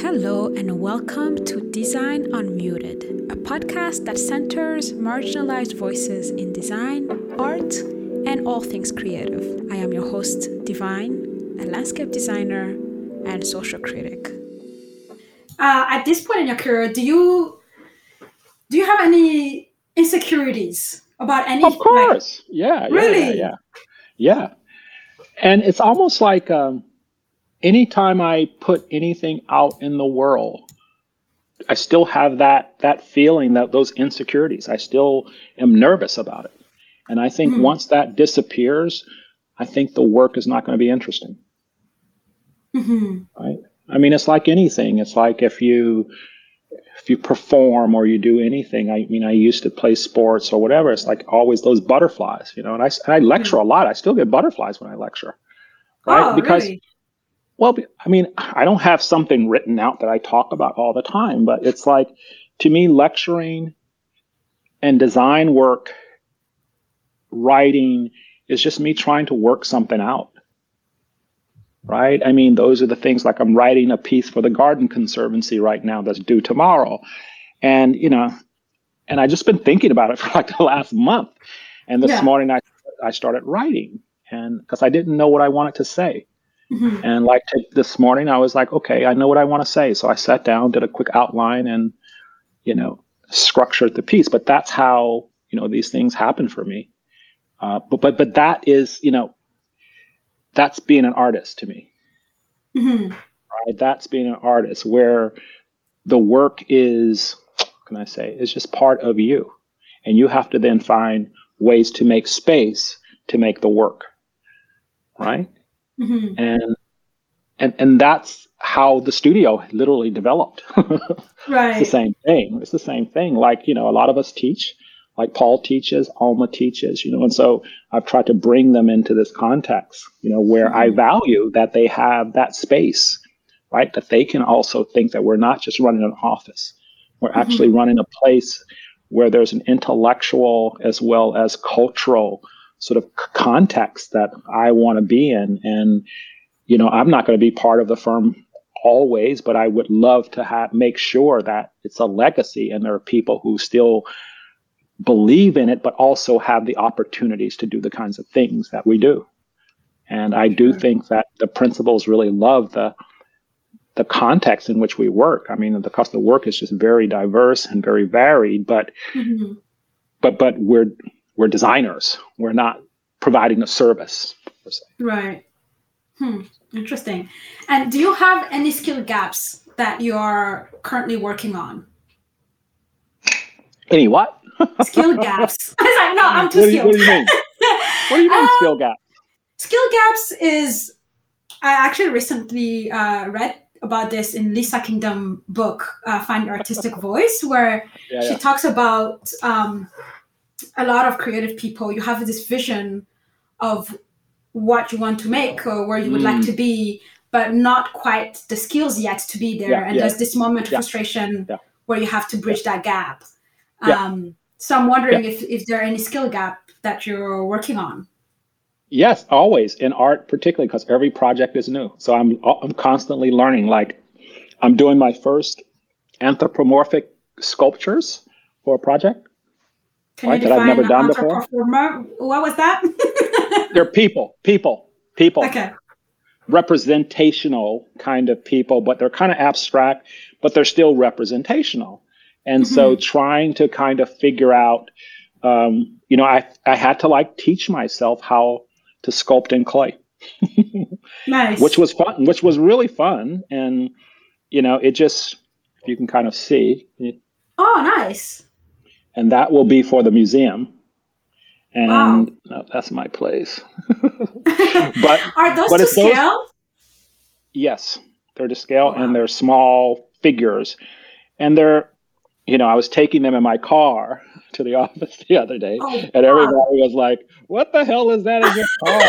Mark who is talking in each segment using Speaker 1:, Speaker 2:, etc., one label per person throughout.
Speaker 1: Hello, and welcome to Design Unmuted, a podcast that centers marginalized voices in design, art, and all things creative. I am your host, Divine, a landscape designer and social critic. Uh, at this point in your career, do you do you have any insecurities about any?
Speaker 2: Of course, like, yeah, yeah,
Speaker 1: really,
Speaker 2: yeah, yeah, yeah. And it's almost like um, anytime I put anything out in the world, I still have that that feeling that those insecurities. I still am nervous about it. And I think mm-hmm. once that disappears, I think the work is not going to be interesting. Mm-hmm. Right? I mean, it's like anything. It's like if you if you perform or you do anything. I mean, I used to play sports or whatever. It's like always those butterflies, you know. And I, and I lecture mm-hmm. a lot. I still get butterflies when I lecture, right?
Speaker 1: Oh,
Speaker 2: because
Speaker 1: really?
Speaker 2: Well, I mean, I don't have something written out that I talk about all the time, but it's like to me, lecturing and design work, writing is just me trying to work something out. Right? I mean, those are the things like I'm writing a piece for the Garden Conservancy right now that's due tomorrow. And, you know, and I just been thinking about it for like the last month. And this yeah. morning I I started writing and because I didn't know what I wanted to say. Mm-hmm. And like t- this morning, I was like, okay, I know what I want to say. So I sat down, did a quick outline, and you know, structured the piece. But that's how you know these things happen for me. Uh, but but but that is you know, that's being an artist to me. Mm-hmm. Right? That's being an artist where the work is, can I say, is just part of you, and you have to then find ways to make space to make the work. Right. Mm-hmm. And and and that's how the studio literally developed.
Speaker 1: right.
Speaker 2: It's the same thing. It's the same thing. Like, you know, a lot of us teach, like Paul teaches, Alma teaches, you know, and so I've tried to bring them into this context, you know, where mm-hmm. I value that they have that space, right? That they can also think that we're not just running an office. We're mm-hmm. actually running a place where there's an intellectual as well as cultural sort of context that I want to be in. And, you know, I'm not going to be part of the firm always, but I would love to have make sure that it's a legacy and there are people who still believe in it, but also have the opportunities to do the kinds of things that we do. And I do think that the principals really love the the context in which we work. I mean, the cost of work is just very diverse and very varied, but mm-hmm. but but we're we're designers. We're not providing a service.
Speaker 1: Right. Hmm. Interesting. And do you have any skill gaps that you are currently working on?
Speaker 2: Any what?
Speaker 1: skill gaps. I was like, no, I'm too
Speaker 2: what skilled. what do you mean? What do you mean, um, skill gaps?
Speaker 1: Skill gaps is. I actually recently uh, read about this in Lisa Congdon book, uh, Find Your Artistic Voice, where yeah, she yeah. talks about um, a lot of creative people, you have this vision of what you want to make or where you would mm. like to be, but not quite the skills yet to be there. Yeah, and yeah. there's this moment of yeah. frustration where you have to bridge that gap. Um, so I'm wondering if, if there are any skill gap that you're working on.
Speaker 2: Yes, always in art, particularly because every project is new. So I'm I'm constantly learning. Like I'm doing my first anthropomorphic sculptures for a project.
Speaker 1: Can right, that I've never done before. What was that?
Speaker 2: They're people, people, people.
Speaker 1: Okay.
Speaker 2: Representational kind of people, but they're kind of abstract, but they're still representational. And mm-hmm. so trying to kind of figure out, um, you know, I, I had to like teach myself how to sculpt in clay.
Speaker 1: nice.
Speaker 2: Which was fun, which was really fun. And, you know, it just, you can kind of see. It,
Speaker 1: oh, nice
Speaker 2: and that will be for the museum. And wow. no, that's my place.
Speaker 1: but are those but to scale? Those,
Speaker 2: yes, they're to scale, wow. and they're small figures, and they're, you know, I was taking them in my car to the office the other day, oh, and everybody wow. was like, "What the hell is that in your car?"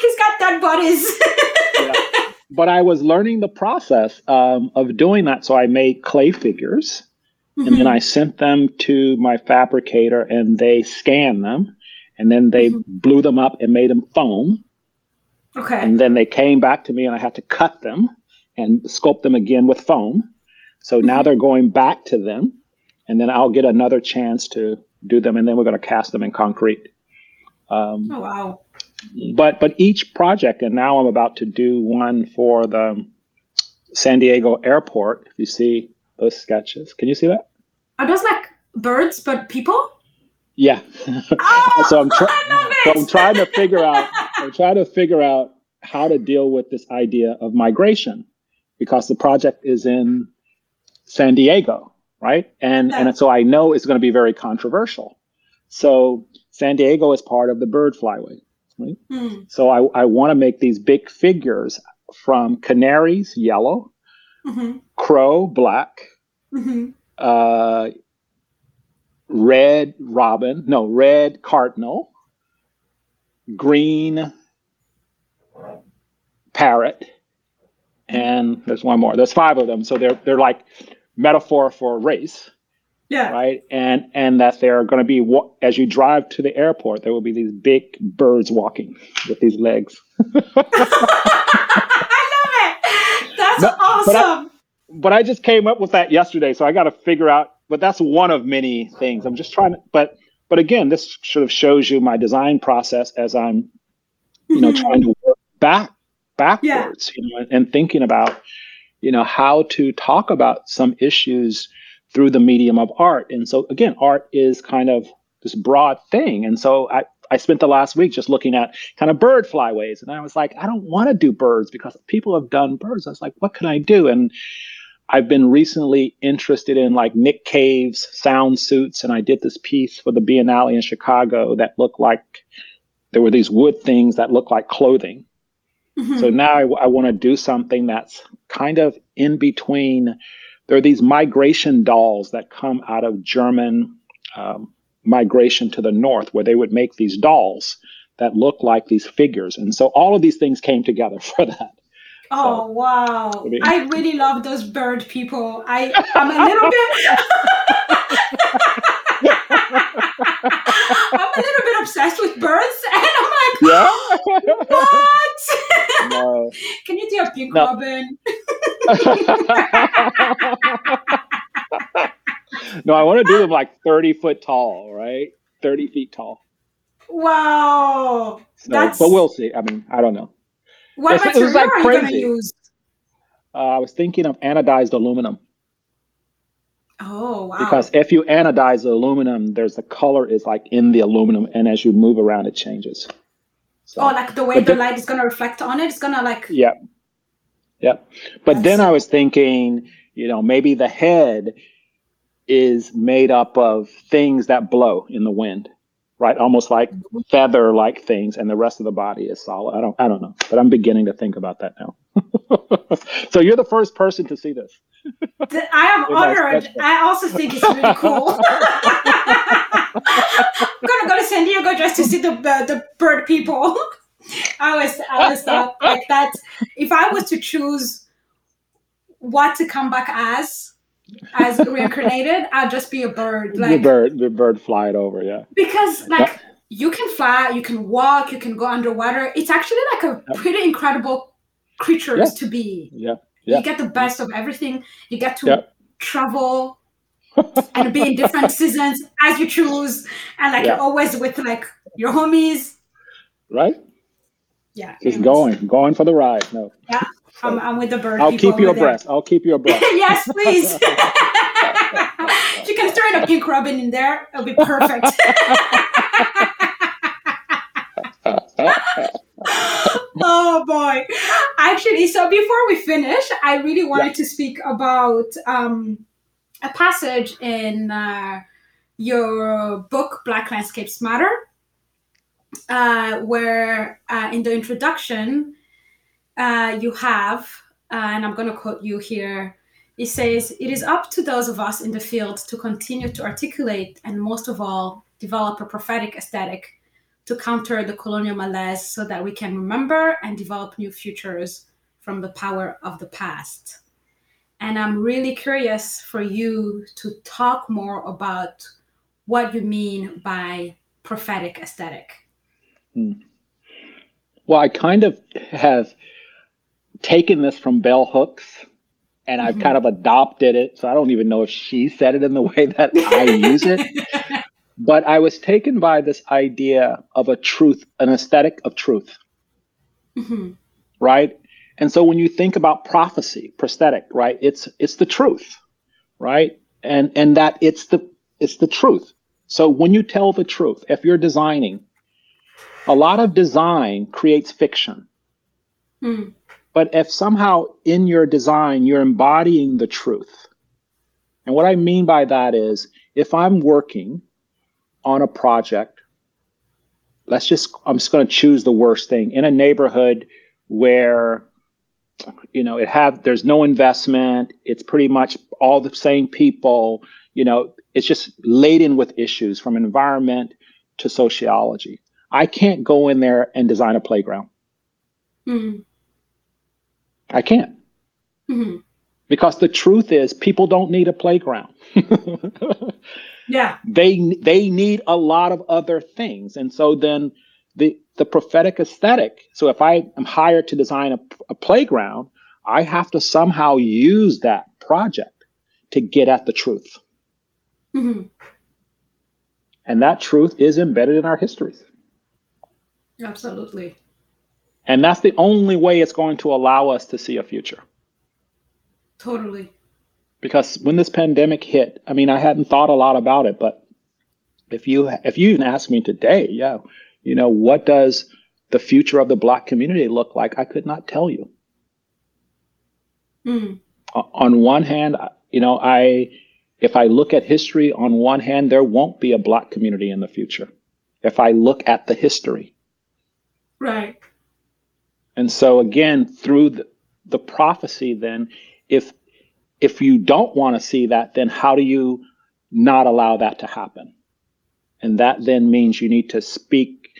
Speaker 1: He's got dead bodies.
Speaker 2: yeah. But I was learning the process um, of doing that, so I made clay figures Mm-hmm. And then I sent them to my fabricator and they scanned them and then they mm-hmm. blew them up and made them foam.
Speaker 1: Okay.
Speaker 2: And then they came back to me and I had to cut them and sculpt them again with foam. So now they're going back to them, and then I'll get another chance to do them, and then we're going to cast them in concrete.
Speaker 1: Um, oh wow!
Speaker 2: But but each project, and now I'm about to do one for the San Diego Airport. If you see those sketches, can you see that?
Speaker 1: Are those like birds, but people?
Speaker 2: Yeah.
Speaker 1: Oh,
Speaker 2: so I'm trying. So I'm trying to figure out. I'm trying to figure out how to deal with this idea of migration, because the project is in San Diego, right? And yeah. and so I know it's going to be very controversial. So San Diego is part of the bird flyway, right? Mm. So I, I want to make these big figures from canaries, yellow, mm-hmm. crow, black, mm-hmm. uh, red robin, no, red cardinal, green parrot, and there's one more. There's five of them. So they're they're like metaphor for race.
Speaker 1: Yeah.
Speaker 2: Right. And and that there are going to be as you drive to the airport, there will be these big birds walking with these legs.
Speaker 1: I love it. That's no, awesome.
Speaker 2: But I, but I just came up with that yesterday, so I got to figure out. But that's one of many things. I'm just trying to. But but again, this sort of shows you my design process as I'm, you know, mm-hmm. trying to work back backwards, yeah. you know, and thinking about, you know, how to talk about some issues through the medium of art. And so again, art is kind of this broad thing. And so I, I spent the last week just looking at kind of bird flyways. And I was like, I don't want to do birds because people have done birds. I was like, what can I do? And I've been recently interested in like Nick Cave's sound suits. And I did this piece for the Biennale in Chicago that looked like there were these wood things that looked like clothing. Mm-hmm. So now I, I want to do something that's kind of in between. There are these migration dolls that come out of German um, migration to the north, where they would make these dolls that look like these figures. And so all of these things came together for that.
Speaker 1: Oh so, wow! I, mean, I really love those bird people. I I'm a little bit. I'm a little bit obsessed with birds, and I'm like, yeah. what? No. Can you do a pink no. robin?
Speaker 2: No, I want to do them like 30 foot tall, right? 30 feet tall.
Speaker 1: Wow.
Speaker 2: So, That's... But we'll see. I mean, I don't know.
Speaker 1: What it's, material like are you going to use?
Speaker 2: Uh, I was thinking of anodized aluminum.
Speaker 1: Oh wow!
Speaker 2: Because if you anodize the aluminum, there's the color is like in the aluminum, and as you move around, it changes.
Speaker 1: So, oh, like the way the, the light is going to reflect on it, it's going to like.
Speaker 2: Yeah. Yeah, but then I was thinking, you know, maybe the head is made up of things that blow in the wind, right? Almost like mm-hmm. feather-like things, and the rest of the body is solid. I don't, I don't know, but I'm beginning to think about that now. so you're the first person to see this.
Speaker 1: I am honored. I also think it's really cool. I'm gonna go to San Diego just to see the uh, the bird people. I was I was thought like that. If I was to choose what to come back as as reincarnated, I'd just be a bird.
Speaker 2: Like the bird, the bird fly it over, yeah.
Speaker 1: Because like you can fly, you can walk, you can go underwater. It's actually like a pretty incredible creature yeah. to be.
Speaker 2: Yeah. yeah.
Speaker 1: You get the best of everything. You get to yeah. travel and be in different seasons as you choose. And like you're always with like your homies.
Speaker 2: Right?
Speaker 1: Yeah.
Speaker 2: Just going, going for the ride. No.
Speaker 1: Yeah. I'm, I'm with the bird.
Speaker 2: I'll keep you abreast. I'll keep you abreast.
Speaker 1: yes, please. you can throw in a pink robin in there. It'll be perfect oh boy. Actually, so before we finish, I really wanted yeah. to speak about um, a passage in uh, your book, Black Landscapes Matter, uh, where uh, in the introduction, uh, you have, uh, and I'm going to quote you here. It says, It is up to those of us in the field to continue to articulate and, most of all, develop a prophetic aesthetic to counter the colonial malaise so that we can remember and develop new futures from the power of the past. And I'm really curious for you to talk more about what you mean by prophetic aesthetic. Hmm.
Speaker 2: Well, I kind of have taken this from bell hooks and I've mm-hmm. kind of adopted it. So I don't even know if she said it in the way that I use it. But I was taken by this idea of a truth, an aesthetic of truth. Mm-hmm. Right? And so when you think about prophecy, prosthetic, right? It's it's the truth, right? And and that it's the it's the truth. So when you tell the truth, if you're designing, a lot of design creates fiction. Mm. But if somehow in your design you're embodying the truth, and what I mean by that is if I'm working on a project, let's just, I'm just going to choose the worst thing. In a neighborhood where you know it have there's no investment it's pretty much all the same people you know it's just laden with issues from environment to sociology. I can't go in there and design a playground. Mm-hmm. I can't. Mm-hmm. Because the truth is, people don't need a playground.
Speaker 1: yeah.
Speaker 2: They they need a lot of other things, and so then the the prophetic aesthetic. So if I am hired to design a, a playground, I have to somehow use that project to get at the truth. Mm-hmm. And that truth is embedded in our histories.
Speaker 1: Absolutely.
Speaker 2: And that's the only way it's going to allow us to see a future.
Speaker 1: Totally.
Speaker 2: Because when this pandemic hit, I mean, I hadn't thought a lot about it, but if you if you even ask me today, yeah, you know, what does the future of the black community look like? I could not tell you. Mm. On one hand, you know, I if I look at history, on one hand, there won't be a black community in the future. If I look at the history.
Speaker 1: Right.
Speaker 2: And so again, through the, the prophecy, then if if you don't want to see that, then how do you not allow that to happen? And that then means you need to speak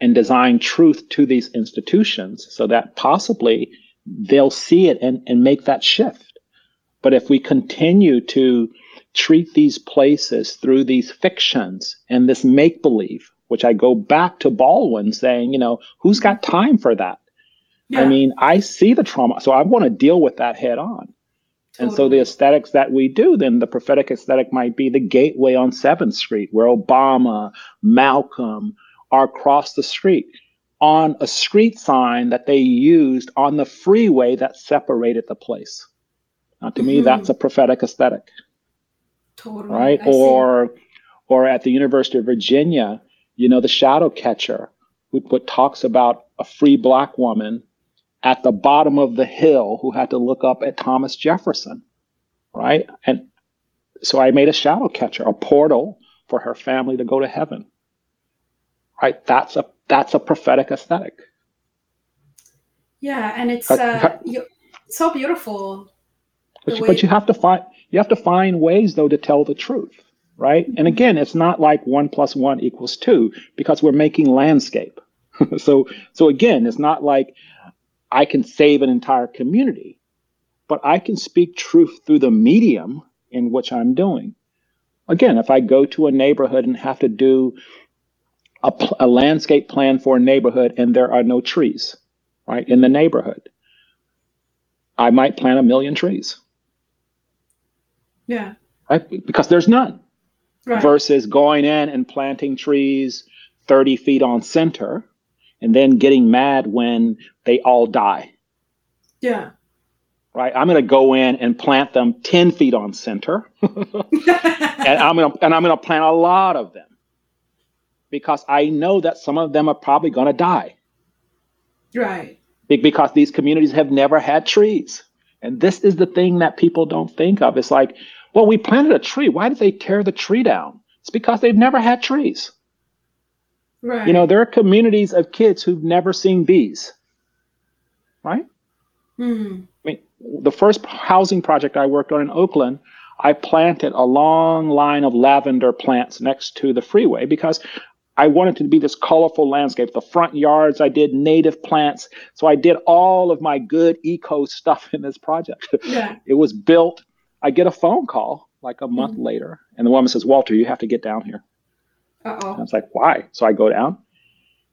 Speaker 2: and design truth to these institutions so that possibly they'll see it and, and make that shift. But if we continue to treat these places through these fictions and this make believe, which I go back to Baldwin saying, you know, who's got time for that? Yeah. I mean, I see the trauma, so I want to deal with that head on. Totally. And so the aesthetics that we do, then the prophetic aesthetic might be the gateway on 7th Street, where Obama, Malcolm are across the street on a street sign that they used on the freeway that separated the place. Now, to mm-hmm. me, that's a prophetic aesthetic.
Speaker 1: Totally.
Speaker 2: Right?
Speaker 1: I
Speaker 2: or see. or at the University of Virginia, you know, the shadow catcher, who, who talks about a free black woman at the bottom of the hill who had to look up at Thomas Jefferson, right? And so I made a shadow catcher, a portal for her family to go to heaven. Right? That's a that's a prophetic aesthetic.
Speaker 1: Yeah, and it's uh, so beautiful.
Speaker 2: But you, but you have to find you have to find ways though to tell the truth, right? And again, it's not like one plus one equals two because we're making landscape. so so again, it's not like I can save an entire community, but I can speak truth through the medium in which I'm doing. Again, if I go to a neighborhood and have to do a, a landscape plan for a neighborhood and there are no trees, right, in the neighborhood, I might plant a million trees.
Speaker 1: Yeah.
Speaker 2: Right? Because there's none. Right. Versus going in and planting trees 30 feet on center and then getting mad when they all die.
Speaker 1: Yeah.
Speaker 2: Right. I'm going to go in and plant them 10 feet on center. and I'm going to, and I'm going to plant a lot of them because I know that some of them are probably going to die.
Speaker 1: Right.
Speaker 2: Because these communities have never had trees. And this is the thing that people don't think of. It's like, well, we planted a tree. Why did they tear the tree down? It's because they've never had trees.
Speaker 1: Right.
Speaker 2: You know, there are communities of kids who've never seen bees. Right? Mm-hmm. I mean, the first housing project I worked on in Oakland, I planted a long line of lavender plants next to the freeway because I wanted to be this colorful landscape. The front yards, I did native plants. So I did all of my good eco stuff in this project.
Speaker 1: Yeah.
Speaker 2: it was built. I get a phone call like a month mm-hmm. later, and the woman says, Walter, you have to get down here.
Speaker 1: Uh-oh. I
Speaker 2: was like, why? So I go down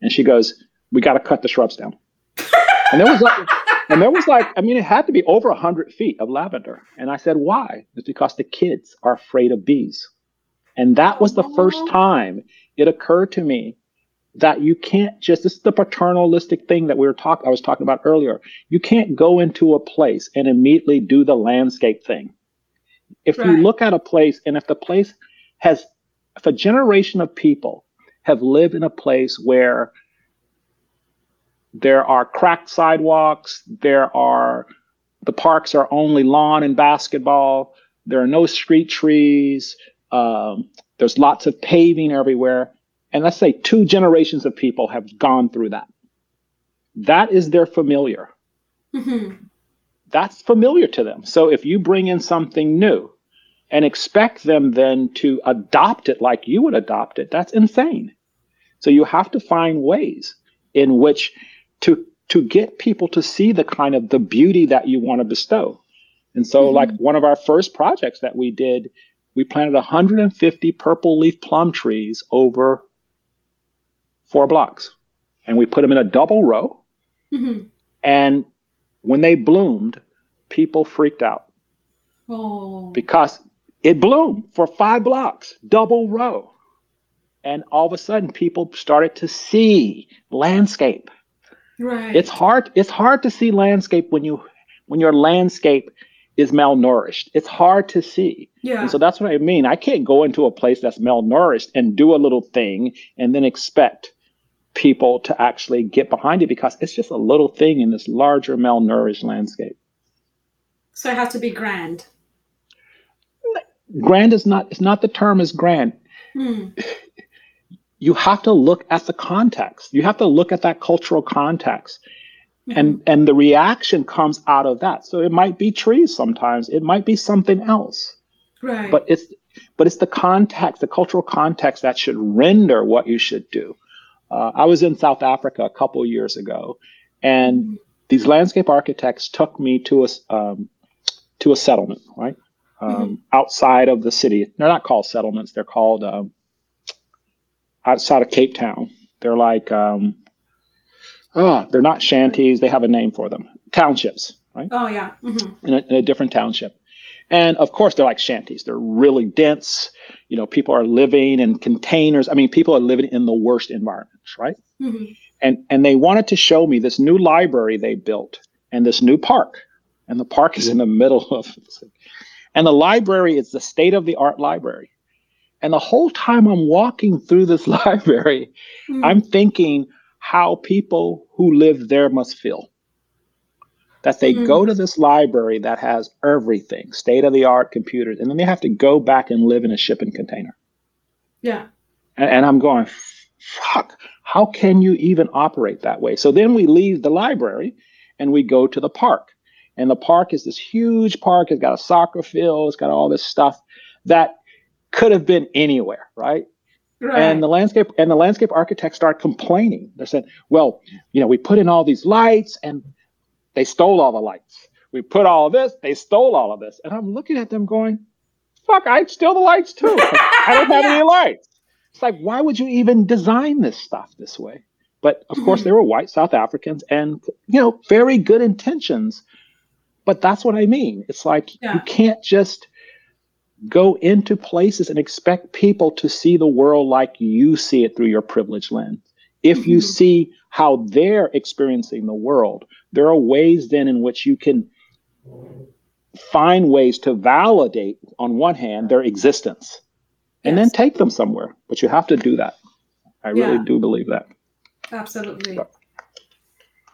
Speaker 2: and she goes, we got to cut the shrubs down. and there was like, and there was like, I mean, it had to be over 100 feet of lavender. And I said, why? It's because the kids are afraid of bees. And that was the first time it occurred to me that you can't just this is the paternalistic thing that we were talking I was talking about earlier. You can't go into a place and immediately do the landscape thing. If right. you look at a place and if the place has if a generation of people have lived in a place where there are cracked sidewalks, there are the parks are only lawn and basketball, there are no street trees, um, there's lots of paving everywhere. And let's say two generations of people have gone through that. That is their familiar. Mm-hmm. That's familiar to them. So if you bring in something new and expect them then to adopt it like you would adopt it, that's insane. So you have to find ways in which to to get people to see the kind of the beauty that you want to bestow. And so mm-hmm. like one of our first projects that we did, we planted 150 purple leaf plum trees over four blocks. And we put them in a double row. Mm-hmm. And when they bloomed, people freaked out. Oh. Because it bloomed for five blocks, double row. And all of a sudden people started to see landscape. Right. It's hard it's hard to see landscape when you when your landscape is malnourished. It's hard to see. Yeah. And so that's what I mean. I can't go into a place that's malnourished and do a little thing and then expect people to actually get behind it because it's just a little thing in this larger malnourished landscape.
Speaker 1: So it has to be grand.
Speaker 2: Grand is not it's not the term is grand. Hmm. You have to look at the context. You have to look at that cultural context. Mm-hmm. And and the reaction comes out of that. So it might be trees sometimes. It might be something else. Right. But it's but it's the context, the cultural context that should render what you should do. Uh, I was in South Africa a couple years ago, and these landscape architects took me to a um, to a settlement, right um, mm-hmm. outside of the city. They're not called settlements; they're called um, outside of Cape Town. They're like um, oh, they're not shanties. They have a name for them. Townships, right?
Speaker 1: Oh yeah, mm-hmm.
Speaker 2: in, a, in a different township. And of course, they're like shanties. They're really dense. You know, people are living in containers. I mean, people are living in the worst environments, right? Mm-hmm. And and they wanted to show me this new library they built and this new park. And the park is in the middle of and the library is the state of the art library. And the whole time I'm walking through this library, mm-hmm. I'm thinking how people who live there must feel that they mm-hmm. go to this library that has everything, state of the art computers, and then they have to go back and live in a shipping container.
Speaker 1: Yeah.
Speaker 2: And, and, I'm going, fuck, how can you even operate that way? So then we leave the library and we go to the park. And the park is this huge park. It's got a soccer field, it's got all this stuff that could have been anywhere, right? Right. And the landscape and the landscape architects start complaining. They said, "Well, you know, we put in all these lights, and they stole all the lights. We put all of this, they stole all of this. And I'm looking at them going, fuck, I'd steal the lights too. I don't have yeah. any lights. It's like, why would you even design this stuff this way? But of course, mm-hmm. they were white South Africans and, you know, very good intentions. But that's what I mean. It's like yeah. you can't just go into places and expect people to see the world like you see it through your privileged lens. If you mm-hmm. see how they're experiencing the world, there are ways then in which you can find ways to validate, on one hand, their existence and yes. then take them somewhere. But you have to do that. I really yeah. do believe that.
Speaker 1: Absolutely.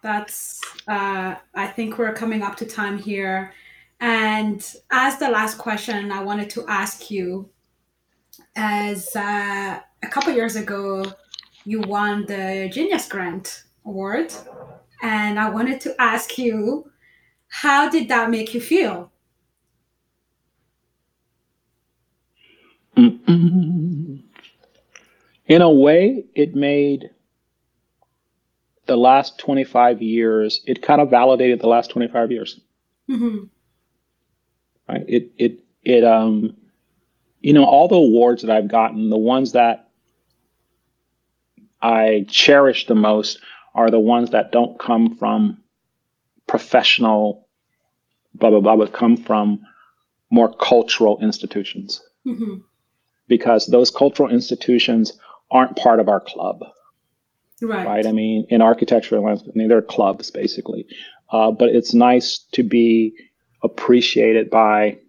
Speaker 1: That's, uh, I think we're coming up to time here. And as the last question, I wanted to ask you as uh, a couple years ago, you won the Genius Grant Award and I wanted to ask you, how did that make you feel?
Speaker 2: In a way, it made the last 25 years, it kind of validated the last 25 years. Mm-hmm. Right? It, it, it, um, you know, all the awards that I've gotten, the ones that I cherish the most are the ones that don't come from professional blah blah blah would come from more cultural institutions mm-hmm. because those cultural institutions aren't part of our club right, right? i mean in architecture I mean, they're clubs basically uh, but it's nice to be appreciated by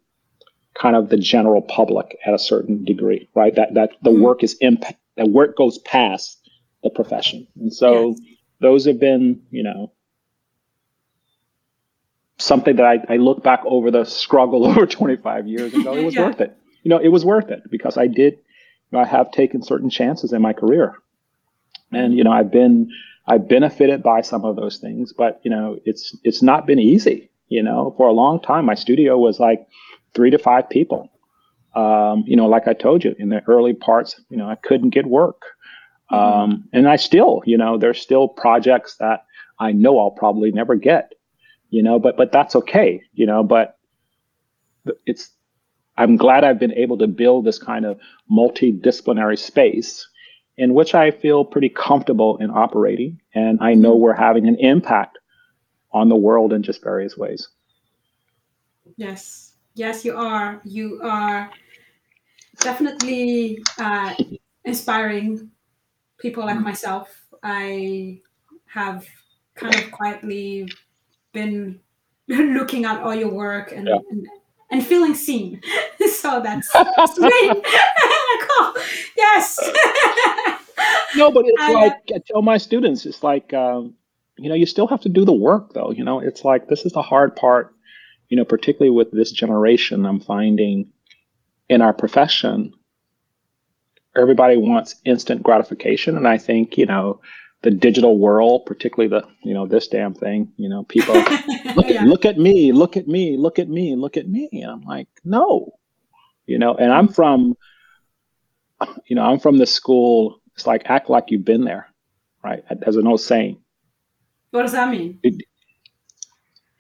Speaker 2: kind of the general public at a certain degree right that that the mm-hmm. work is impact that work goes past the profession and so yes. those have been you know something that I, I look back over the struggle over 25 years ago. It was yeah. worth it. You know, it was worth it because I did, you know, I have taken certain chances in my career. And, you know, I've been, i've benefited by some of those things, but, you know, it's, it's not been easy. You know, for a long time, my studio was like three to five people. Um, you know, like I told you in the early parts, you know, I couldn't get work. Um, and I still, you know, there's still projects that I know I'll probably never get you know, but but that's okay, you know, but it's I'm glad I've been able to build this kind of multidisciplinary space in which I feel pretty comfortable in operating and I know we're having an impact on the world in just various ways.
Speaker 1: Yes. Yes, you are. You are definitely uh, inspiring people like myself. I have kind of quietly been looking at all your work and, yeah. and, and, feeling seen. so that's sweet. oh, yes.
Speaker 2: no, but it's like I tell my students, it's like um, you know, you still have to do the work though. You know, it's like this is the hard part. You know, particularly with this generation, I'm finding in our profession, everybody wants instant gratification, and I think you know the digital world, particularly the you know this damn thing. You know, people look yeah. look at me, look at me, look at me, look at me. And I'm like, no, you know. And I'm from, you know, I'm from the school. It's like act like you've been there, right? As an old saying.
Speaker 1: What does that mean? It,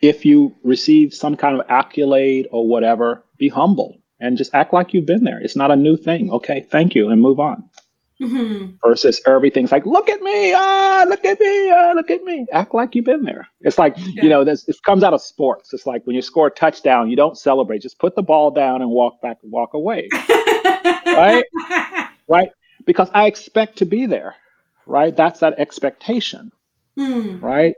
Speaker 2: if you receive some kind of accolade or whatever, be humble and just act like you've been there. It's not a new thing. Mm-hmm. Okay, thank you, and move on. Mm-hmm. Versus everything's like, look at me, ah, look at me, ah, look at me. Act like you've been there. It's like, yeah. you know, this it comes out of sports. It's like when you score a touchdown, you don't celebrate. Just put the ball down and walk back and walk away. right? Right? Because I expect to be there. Right? That's that expectation. Mm. Right?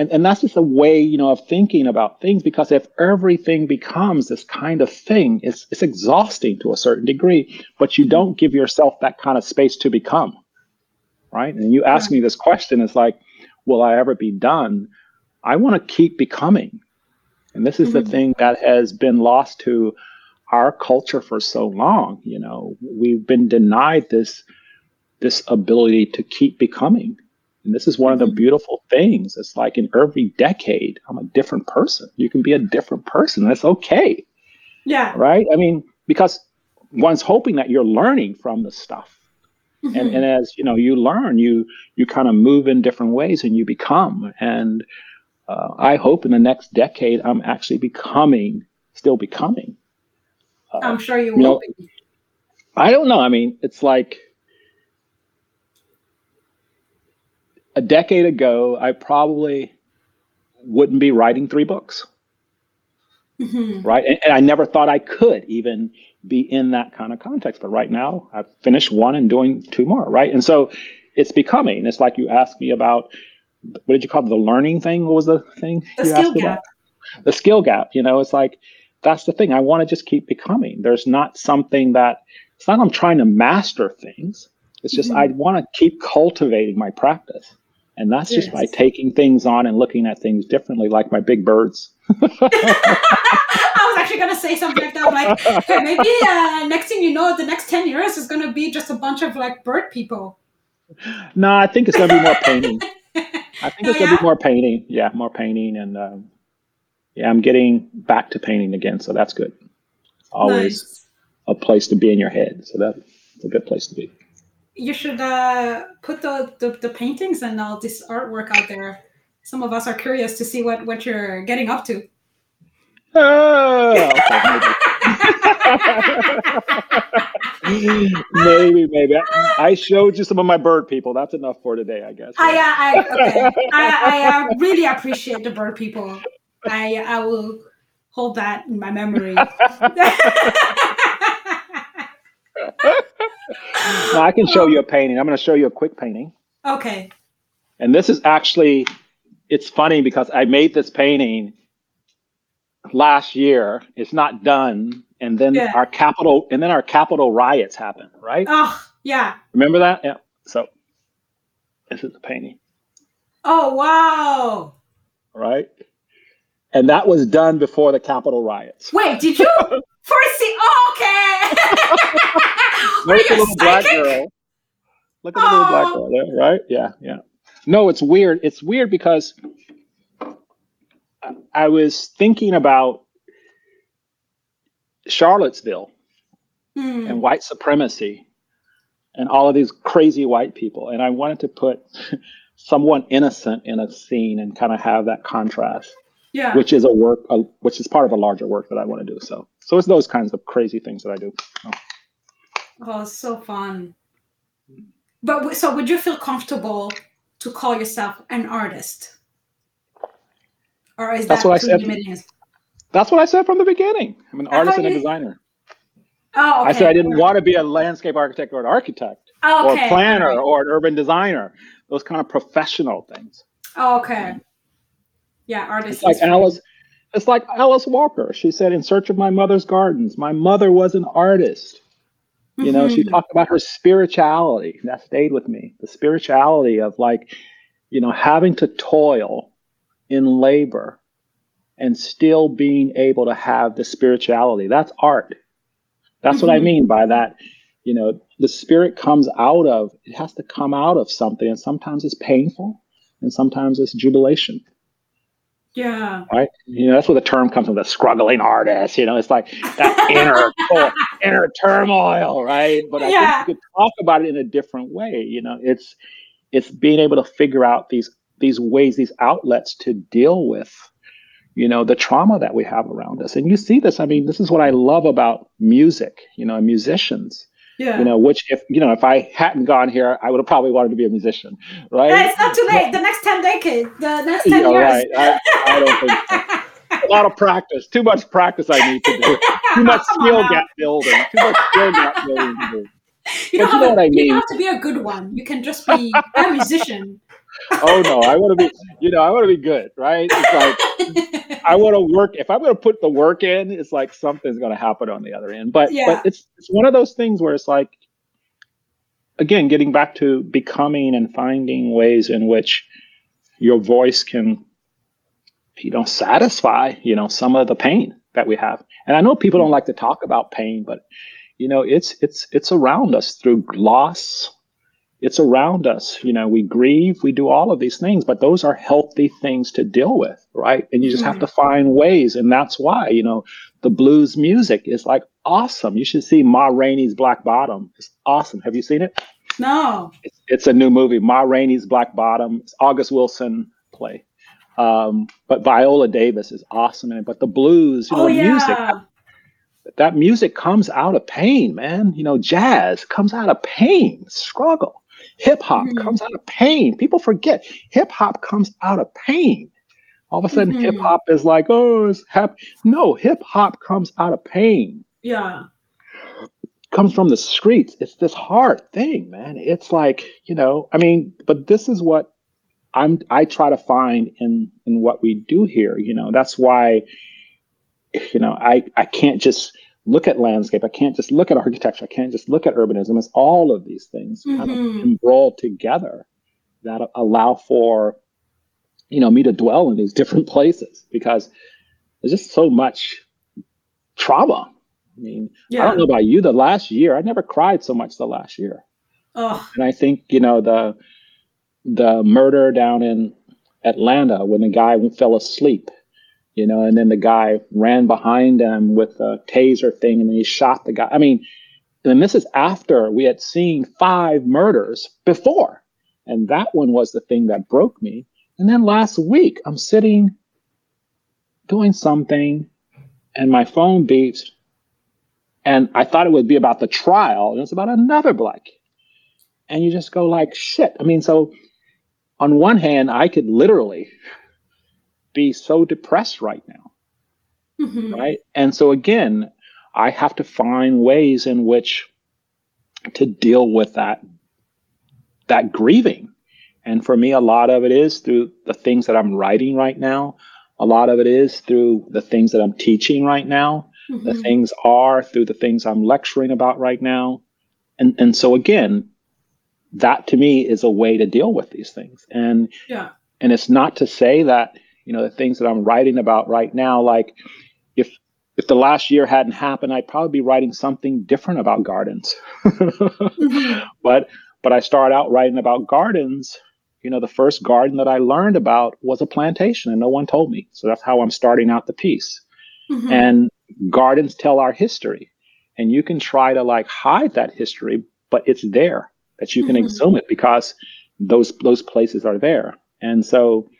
Speaker 2: And and that's just a way you know of thinking about things because if everything becomes this kind of thing it's it's exhausting to a certain degree but you don't give yourself that kind of space to become right? And you ask me this question it's like will i ever be done? I want to keep becoming. And this is mm-hmm. the thing that has been lost to our culture for so long you know? We've been denied this this ability to keep becoming and this is one of the mm-hmm. beautiful things. It's like in every decade, I'm a different person. You can be a different person. That's okay.
Speaker 1: Yeah.
Speaker 2: Right? I mean, because one's hoping that you're learning from the stuff. Mm-hmm. And, and as you know, you learn, you you kind of move in different ways and you become. And uh, I hope in the next decade, I'm actually becoming, still becoming.
Speaker 1: Uh, I'm sure you, you will know, be.
Speaker 2: I don't know. I mean, it's like a decade ago, I probably wouldn't be writing three books. Mm-hmm. Right. And, and, I never thought I could even be in that kind of context. But right now, I've finished one and doing two more. Right. And so it's becoming, it's like you asked me about what did you call it? The learning thing? What was the thing?
Speaker 1: The skill gap.
Speaker 2: About? The skill gap. You know, it's like that's the thing. I want to just keep becoming. There's not something that it's not I'm trying to master things. It's just mm-hmm. I want to keep cultivating my practice. And that's yes. just by taking things on and looking at things differently, like my big birds.
Speaker 1: I was actually going to say something like that. Like, maybe uh, next thing you know, the next 10 years is going to be just a bunch of like bird people.
Speaker 2: No, I think it's going to be more painting. I think oh, it's going to yeah? be more painting. Yeah, more painting. And um, yeah, I'm getting back to painting again. So that's good. It's always nice. a place to be in your head. So that's a good place to be
Speaker 1: you should uh, put the, the, the paintings and all this artwork out there. Some of us are curious to see what what you're getting up to.
Speaker 2: Oh, maybe, maybe. I showed you some of my bird people. That's enough for today, I guess.
Speaker 1: I, uh, I, okay. I, I uh, really appreciate the bird people. I, I will hold that in my memory. now,
Speaker 2: I can show you a painting. I'm going to show you a quick painting.
Speaker 1: Okay.
Speaker 2: And this is actually, it's funny because I made this painting last year. It's not done, and then yeah. our capital, and then our Capitol riots happened. Right?
Speaker 1: Oh, yeah.
Speaker 2: Remember that? Yeah. So this is the painting.
Speaker 1: Oh wow!
Speaker 2: Right. And that was done before the Capitol riots.
Speaker 1: Wait, did you foresee? Oh,
Speaker 2: okay. Look at the little black girl. Look at the oh. little black girl there, right? Yeah, yeah. No, it's weird. It's weird because I was thinking about Charlottesville hmm. and white supremacy and all of these crazy white people. And I wanted to put someone innocent in a scene and kind of have that contrast.
Speaker 1: Yeah.
Speaker 2: Which is a work, a, which is part of a larger work that I want to do. So, so it's those kinds of crazy things that I do.
Speaker 1: Oh, oh it's so fun. But so, would you feel comfortable to call yourself an artist? Or is
Speaker 2: that's
Speaker 1: that
Speaker 2: what I said. That's what I said from the beginning. I'm an artist and a designer.
Speaker 1: Oh, okay.
Speaker 2: I said I didn't want to be a landscape architect or an architect
Speaker 1: oh,
Speaker 2: okay. or a planner okay. or an urban designer. Those kind of professional things.
Speaker 1: Oh, okay. Yeah, artist.
Speaker 2: It's like Alice. It's like Alice Walker. She said, "In search of my mother's gardens." My mother was an artist. You mm-hmm. know, she mm-hmm. talked about her spirituality. That stayed with me. The spirituality of like, you know, having to toil in labor and still being able to have the spirituality. That's art. That's mm-hmm. what I mm-hmm. mean by that. You know, the spirit comes out of, it has to come out of something. And sometimes it's painful and sometimes it's jubilation.
Speaker 1: Yeah.
Speaker 2: Right. You know, that's where the term comes from the struggling artist. You know, it's like that inner inner turmoil, right? But I yeah. think you could talk about it in a different way. You know, it's it's being able to figure out these these ways, these outlets to deal with, you know, the trauma that we have around us. And you see this. I mean, this is what I love about music, you know, musicians.
Speaker 1: Yeah.
Speaker 2: You know, which if you know, if I hadn't gone here, I would have probably wanted to be a musician, right?
Speaker 1: Yeah, it's not too late. The next ten decades, the next ten yeah, years. Right.
Speaker 2: I, I don't think so. a lot of practice. Too much practice I need to do. Too much skill gap building. Too much skill gap building to do.
Speaker 1: You don't, you know what I mean? you don't have to be a good one. You can just be a musician.
Speaker 2: oh no, I want to be. You know, I want to be good, right? It's like I want to work. If I'm going to put the work in, it's like something's going to happen on the other end. But
Speaker 1: yeah.
Speaker 2: but it's it's one of those things where it's like, again, getting back to becoming and finding ways in which your voice can, you know, satisfy you know some of the pain that we have. And I know people don't like to talk about pain, but you know, it's it's it's around us through loss it's around us. You know, we grieve, we do all of these things, but those are healthy things to deal with, right? And you just mm-hmm. have to find ways. And that's why, you know, the blues music is like awesome. You should see Ma Rainey's Black Bottom. It's awesome. Have you seen it?
Speaker 1: No.
Speaker 2: It's, it's a new movie, Ma Rainey's Black Bottom. It's August Wilson play. Um, but Viola Davis is awesome in it. But the blues, you know,
Speaker 1: oh, yeah.
Speaker 2: music, that music comes out of pain, man. You know, jazz comes out of pain, struggle. Hip hop mm-hmm. comes out of pain. People forget hip hop comes out of pain. All of a sudden, mm-hmm. hip hop is like, oh, it's happy. No, hip hop comes out of pain.
Speaker 1: Yeah.
Speaker 2: Comes from the streets. It's this hard thing, man. It's like, you know, I mean, but this is what I'm I try to find in in what we do here. You know, that's why, you know, I I can't just look at landscape. I can't just look at architecture. I can't just look at urbanism. It's all of these things mm-hmm. kind of mm-hmm. embroiled together that allow for, you know, me to dwell in these different places because there's just so much trauma. I mean, yeah. I don't know about you. The last year, I never cried so much. The last year,
Speaker 1: oh.
Speaker 2: and I think you know the the murder down in Atlanta when the guy fell asleep you know, and then the guy ran behind him with a taser thing and then he shot the guy. I mean, and this is after we had seen five murders before. And that one was the thing that broke me. And then last week, I'm sitting doing something and my phone beeps And I thought it would be about the trial, and it's about another black. And you just go like, shit. I mean, so on one hand, I could literally be so depressed right now. Mm-hmm. Right. And so again, I have to find ways in which to deal with that that grieving. And for me, a lot of it is through the things that I'm writing right now. A lot of it is through the things that I'm teaching right now. Mm-hmm. The things are through the things I'm lecturing about right now. And and so again, that to me is a way to deal with these things. And yeah. and it's not to say that, you know, the things that I'm writing about right now, like if if the last year hadn't happened, I'd probably be writing something different about gardens. mm-hmm. But but I start out writing about gardens. You know, the first garden that I learned about was a plantation, and no one told me. So that's how I'm starting out the piece. Mm-hmm. And gardens tell our history, and you can try to like hide that history, but it's there that you can mm-hmm. exhume it because those those places are there. And so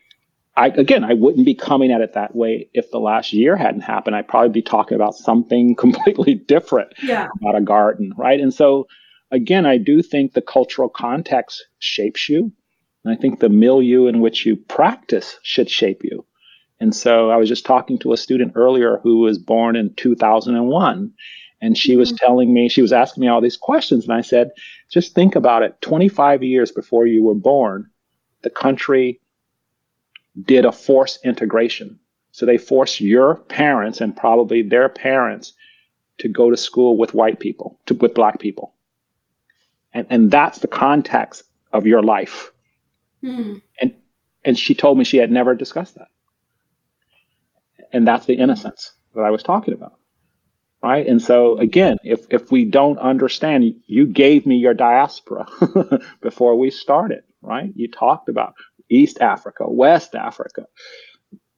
Speaker 2: I, again, I wouldn't be coming at it that way if the last year hadn't happened. I'd probably be talking about something completely different yeah. about a garden, right? And so, again, I do think the cultural context shapes you. And I think the milieu in which you practice should shape you. And so I was just talking to a student earlier who was born in 2001. And she was mm-hmm. telling me, she was asking me all these questions. And I said, just think about it 25 years before you were born, the country did a forced integration. So they forced your parents and probably their parents to go to school with white people, to, with black people. And, and that's the context of your life. Hmm. And, and she told me she had never discussed that. And that's the innocence that I was talking about. Right. And so again, if, if we don't understand, you gave me your diaspora before we started, right? You talked about East Africa, West Africa,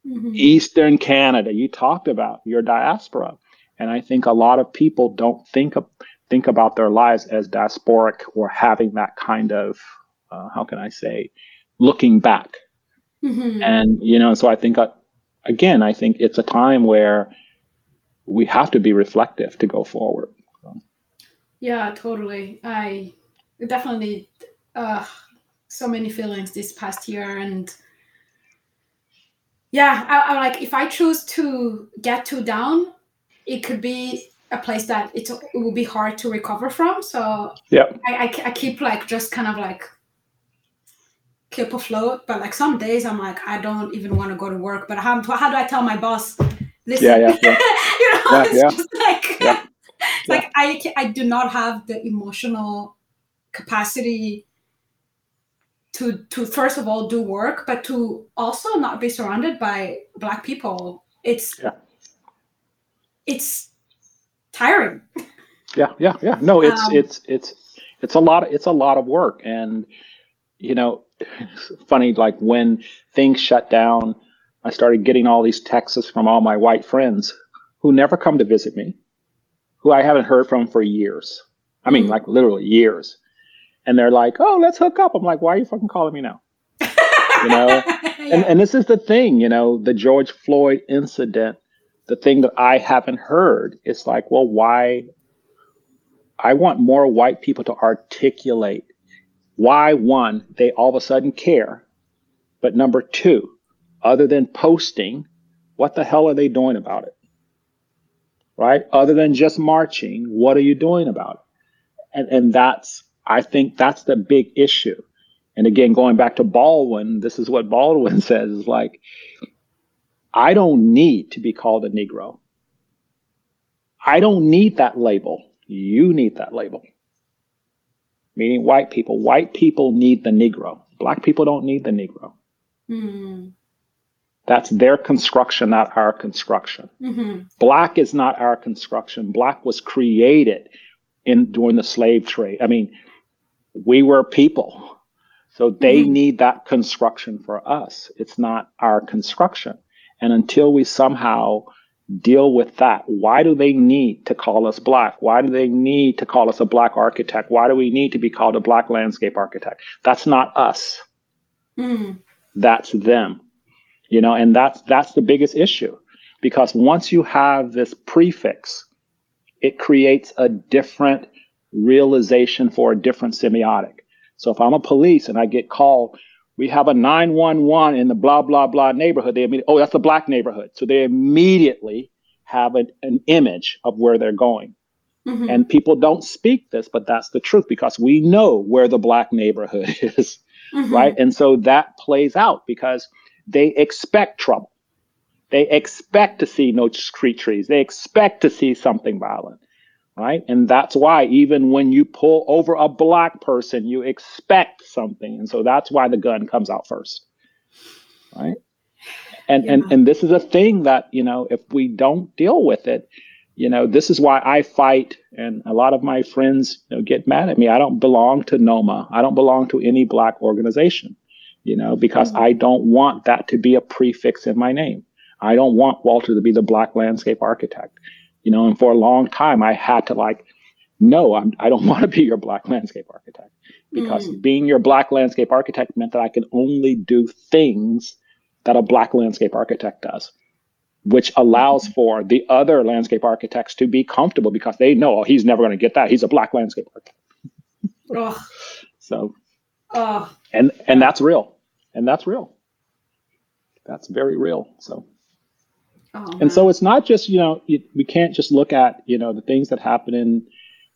Speaker 2: mm-hmm. Eastern Canada. You talked about your diaspora. And I think a lot of people don't think of, think about their lives as diasporic or having that kind of, uh, how can I say, looking back. Mm-hmm. And, you know, so I think, uh, again, I think it's a time where we have to be reflective to go forward. So.
Speaker 1: Yeah, totally. I definitely, uh, so many feelings this past year and yeah I, I like if i choose to get too down it could be a place that it, it will be hard to recover from so
Speaker 2: yeah
Speaker 1: I, I, I keep like just kind of like keep afloat but like some days i'm like i don't even want to go to work but how, how do i tell my boss listen yeah, yeah, yeah. you know yeah, it's yeah. just like yeah. like i i do not have the emotional capacity to to first of all do work but to also not be surrounded by black people. It's yeah. it's tiring.
Speaker 2: Yeah yeah yeah. No it's um, it's it's it's a lot of, it's a lot of work. And you know funny like when things shut down i started getting all these texts from all my white friends who never come to visit me who i haven't heard from for years. I mean mm-hmm. like literally years and they're like, "Oh, let's hook up." I'm like, "Why are you fucking calling me now?" you know, and and this is the thing, you know, the George Floyd incident. The thing that I haven't heard is like, well, why? I want more white people to articulate why one they all of a sudden care, but number two, other than posting, what the hell are they doing about it? Right? Other than just marching, what are you doing about it? And and that's I think that's the big issue. And again, going back to Baldwin, this is what Baldwin says is like, I don't need to be called a Negro. I don't need that label. You need that label. Meaning white people. White people need the Negro. Black people don't need the Negro. Mm. That's their construction, not our construction. Mm-hmm. Black is not our construction. Black was created in during the slave trade. I mean, we were people. So they mm-hmm. need that construction for us. It's not our construction. And until we somehow deal with that, why do they need to call us black? Why do they need to call us a black architect? Why do we need to be called a black landscape architect? That's not us. Mm. That's them. You know, and that's that's the biggest issue. Because once you have this prefix it creates a different realization for a different semiotic. So if I'm a police and I get called, we have a 911 in the blah, blah, blah neighborhood, they immediately, oh, that's the black neighborhood. So they immediately have an, an image of where they're going. Mm-hmm. And people don't speak this, but that's the truth because we know where the black neighborhood is, mm-hmm. right? And so that plays out because they expect trouble. They expect to see no street trees. They expect to see something violent, right? And that's why even when you pull over a black person, you expect something. And so that's why the gun comes out first, right? And yeah. and and this is a thing that you know if we don't deal with it, you know this is why I fight. And a lot of my friends you know, get mad at me. I don't belong to NOMA. I don't belong to any black organization, you know, because mm-hmm. I don't want that to be a prefix in my name. I don't want Walter to be the black landscape architect, you know. And for a long time, I had to like, no, I'm, I don't want to be your black landscape architect because mm. being your black landscape architect meant that I could only do things that a black landscape architect does, which allows mm-hmm. for the other landscape architects to be comfortable because they know oh, he's never going to get that. He's a black landscape architect. oh. So, oh. and and that's real, and that's real. That's very real. So. Oh, and so it's not just, you know, it, we can't just look at, you know, the things that happen in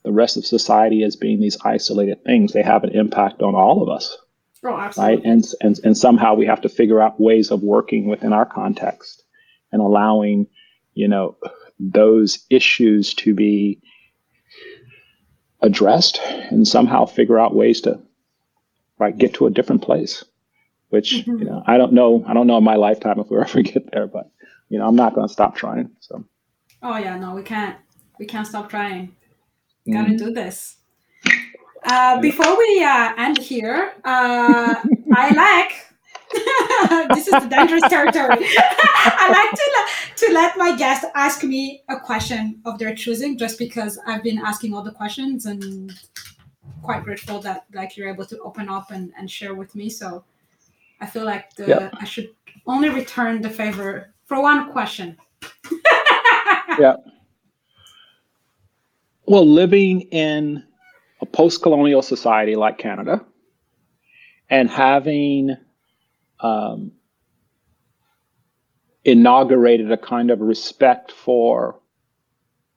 Speaker 2: the rest of society as being these isolated things. They have an impact on all of us.
Speaker 1: Oh, absolutely.
Speaker 2: Right. And, and, and somehow we have to figure out ways of working within our context and allowing, you know, those issues to be addressed and somehow figure out ways to right get to a different place which mm-hmm. you know i don't know i don't know in my lifetime if we ever get there but you know, I'm not going to stop trying. So.
Speaker 1: Oh yeah, no, we can't. We can't stop trying. Mm-hmm. Got to do this. Uh, before we uh, end here, uh, I like. this is the dangerous territory. I like to to let my guests ask me a question of their choosing, just because I've been asking all the questions and quite grateful that like you're able to open up and, and share with me. So I feel like the yeah. I should only return the favor for one question.
Speaker 2: yeah. Well, living in a post colonial society like Canada and having um, inaugurated a kind of respect for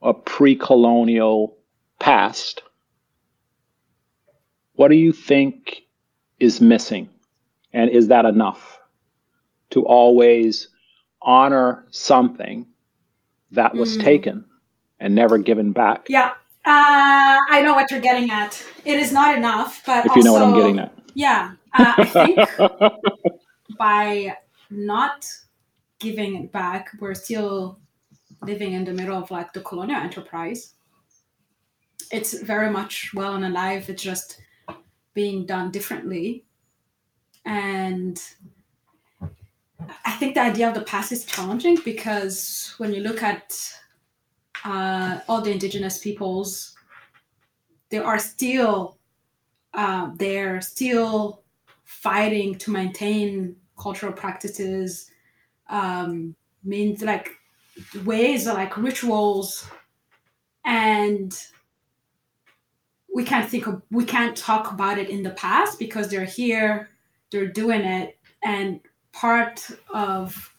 Speaker 2: a pre colonial past, what do you think is missing? And is that enough to always honor something that was mm. taken and never given back.
Speaker 1: Yeah. Uh, I know what you're getting at. It is not enough, but
Speaker 2: if you know what I'm getting at,
Speaker 1: yeah, uh, I think by not giving it back, we're still living in the middle of like the colonial enterprise. It's very much well and alive. It's just being done differently, and I think the idea of the past is challenging because when you look at uh, all the indigenous peoples, they are still uh, they're still fighting to maintain cultural practices, um, means like ways like rituals, and we can't think of we can't talk about it in the past because they're here, they're doing it, and part of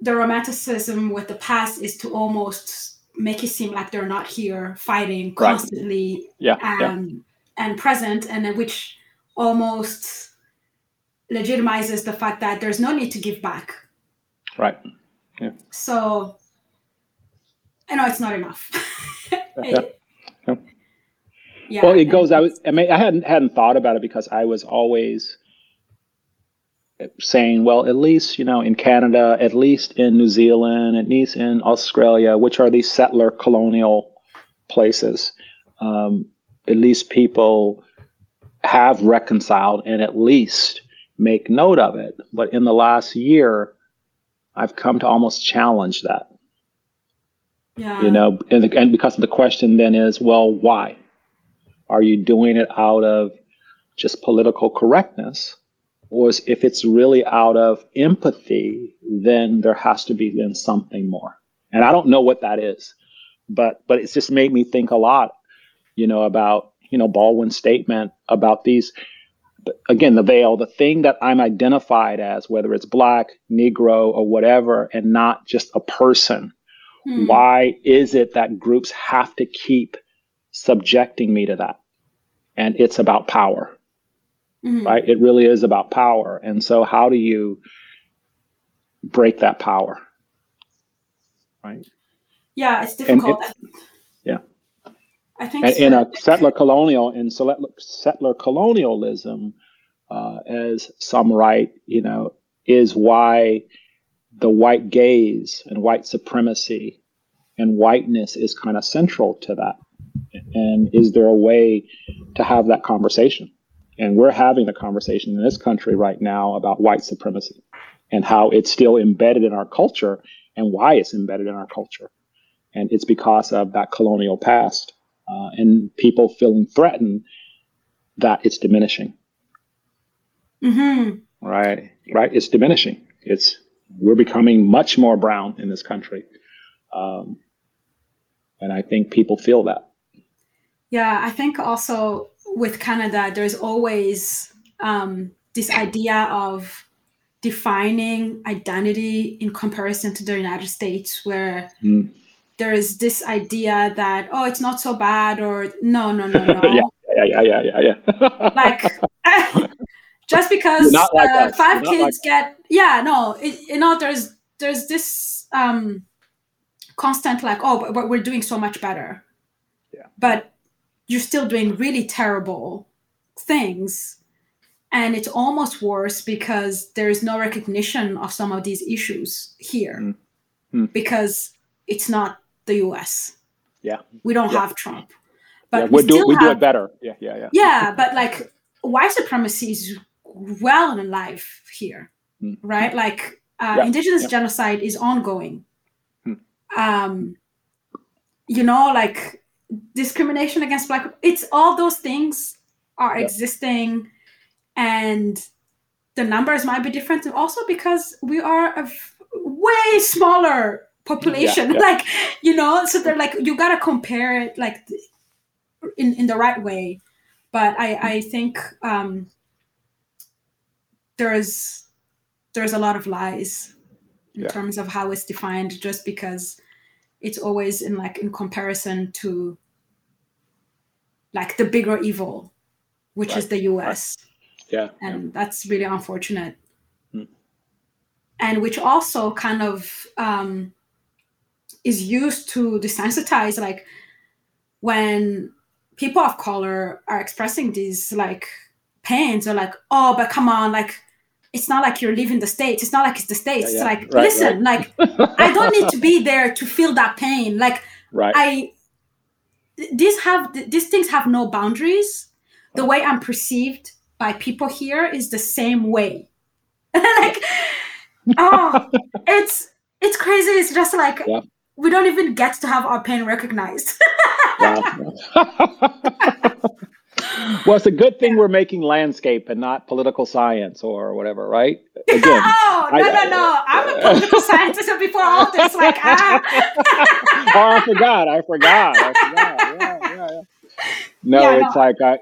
Speaker 1: the romanticism with the past is to almost make it seem like they're not here fighting constantly
Speaker 2: right. yeah, and,
Speaker 1: yeah. and present and which almost legitimizes the fact that there's no need to give back
Speaker 2: right yeah
Speaker 1: so i know it's not enough
Speaker 2: yeah. yeah. well it goes i was i mean i hadn't hadn't thought about it because i was always saying, well, at least, you know, in Canada, at least in New Zealand, at least in Australia, which are these settler colonial places, um, at least people have reconciled and at least make note of it. But in the last year, I've come to almost challenge that.
Speaker 1: Yeah.
Speaker 2: You know, and, the, and because the question then is, well, why? Are you doing it out of just political correctness? Or if it's really out of empathy, then there has to be then something more. And I don't know what that is, but but it's just made me think a lot, you know, about you know Baldwin's statement about these again the veil the thing that i'm identified as whether it's black negro or whatever and not just a person hmm. why is it that groups have to keep subjecting me to that and it's about power mm-hmm. right it really is about power and so how do you break that power right
Speaker 1: yeah it's difficult it,
Speaker 2: yeah
Speaker 1: I think
Speaker 2: and so. in a settler colonial in settler colonialism, uh, as some write, you know, is why the white gaze and white supremacy and whiteness is kind of central to that. And is there a way to have that conversation? And we're having the conversation in this country right now about white supremacy and how it's still embedded in our culture and why it's embedded in our culture. And it's because of that colonial past uh, and people feeling threatened that it's diminishing.
Speaker 1: Mm-hmm.
Speaker 2: Right, right. It's diminishing. It's we're becoming much more brown in this country, um, and I think people feel that.
Speaker 1: Yeah, I think also with Canada, there's always um, this idea of defining identity in comparison to the United States, where mm. there is this idea that oh it's not so bad or no no no no.
Speaker 2: Yeah yeah yeah yeah yeah
Speaker 1: like just because like uh, five kids like get yeah no it, you know there's there's this um constant like oh but we're doing so much better.
Speaker 2: Yeah.
Speaker 1: But you're still doing really terrible things and it's almost worse because there is no recognition of some of these issues here mm. Mm. because it's not the US.
Speaker 2: Yeah.
Speaker 1: We don't
Speaker 2: yeah.
Speaker 1: have Trump. But
Speaker 2: yeah, we, we do we have, do it better. Yeah, yeah, yeah.
Speaker 1: Yeah, but like white supremacy is well alive here, mm. right? Like uh, yeah. indigenous genocide is ongoing. Mm. Um, you know, like discrimination against black. It's all those things are existing, and the numbers might be different. Also because we are a way smaller population yeah, yeah. like you know so they're like you gotta compare it like in in the right way but i i think um there's there's a lot of lies in yeah. terms of how it's defined just because it's always in like in comparison to like the bigger evil which right. is the us
Speaker 2: right. yeah
Speaker 1: and that's really unfortunate hmm. and which also kind of um is used to desensitize like when people of color are expressing these like pains they're like oh but come on like it's not like you're leaving the states. It's not like it's the states. Yeah, yeah. it's like right, listen right. like i don't need to be there to feel that pain. Like
Speaker 2: right.
Speaker 1: i these have these things have no boundaries. The way i'm perceived by people here is the same way. Like oh it's it's crazy. It's just like yeah. we don't even get to have our pain recognized.
Speaker 2: well, it's a good thing we're making landscape and not political science or whatever, right?
Speaker 1: Again, oh, no, I, no, no. I'm a political scientist before all this. Like, ah.
Speaker 2: oh, I forgot. I forgot. I forgot. Yeah, yeah, yeah. No, yeah, it's no. like I,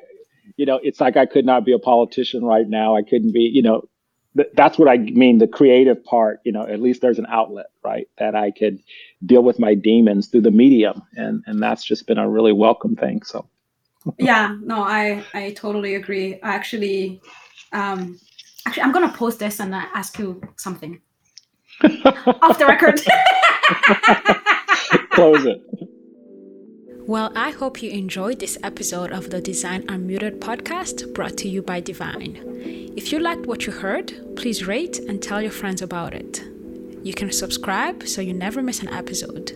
Speaker 2: you know, it's like I could not be a politician right now. I couldn't be, you know, that's what I mean. The creative part, you know, at least there's an outlet, right? That I could deal with my demons through the medium, and and that's just been a really welcome thing. So.
Speaker 1: Yeah, no, I I totally agree. I actually, um, actually, I'm gonna post this and ask you something off the record.
Speaker 2: Close it.
Speaker 1: Well, I hope you enjoyed this episode of the Design Unmuted podcast brought to you by Divine. If you liked what you heard, please rate and tell your friends about it. You can subscribe so you never miss an episode.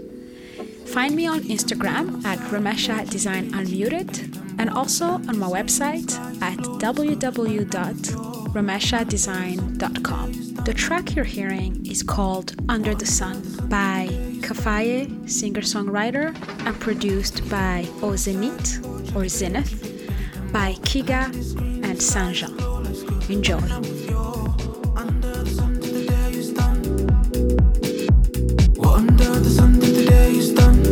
Speaker 1: Find me on Instagram at Ramesha Design Unmuted and also on my website at www.rameshadesign.com. The track you're hearing is called Under the Sun by Kafaye, singer songwriter, and produced by Ozenit or Zenith, by Kiga and Sanja. Enjoy. under days done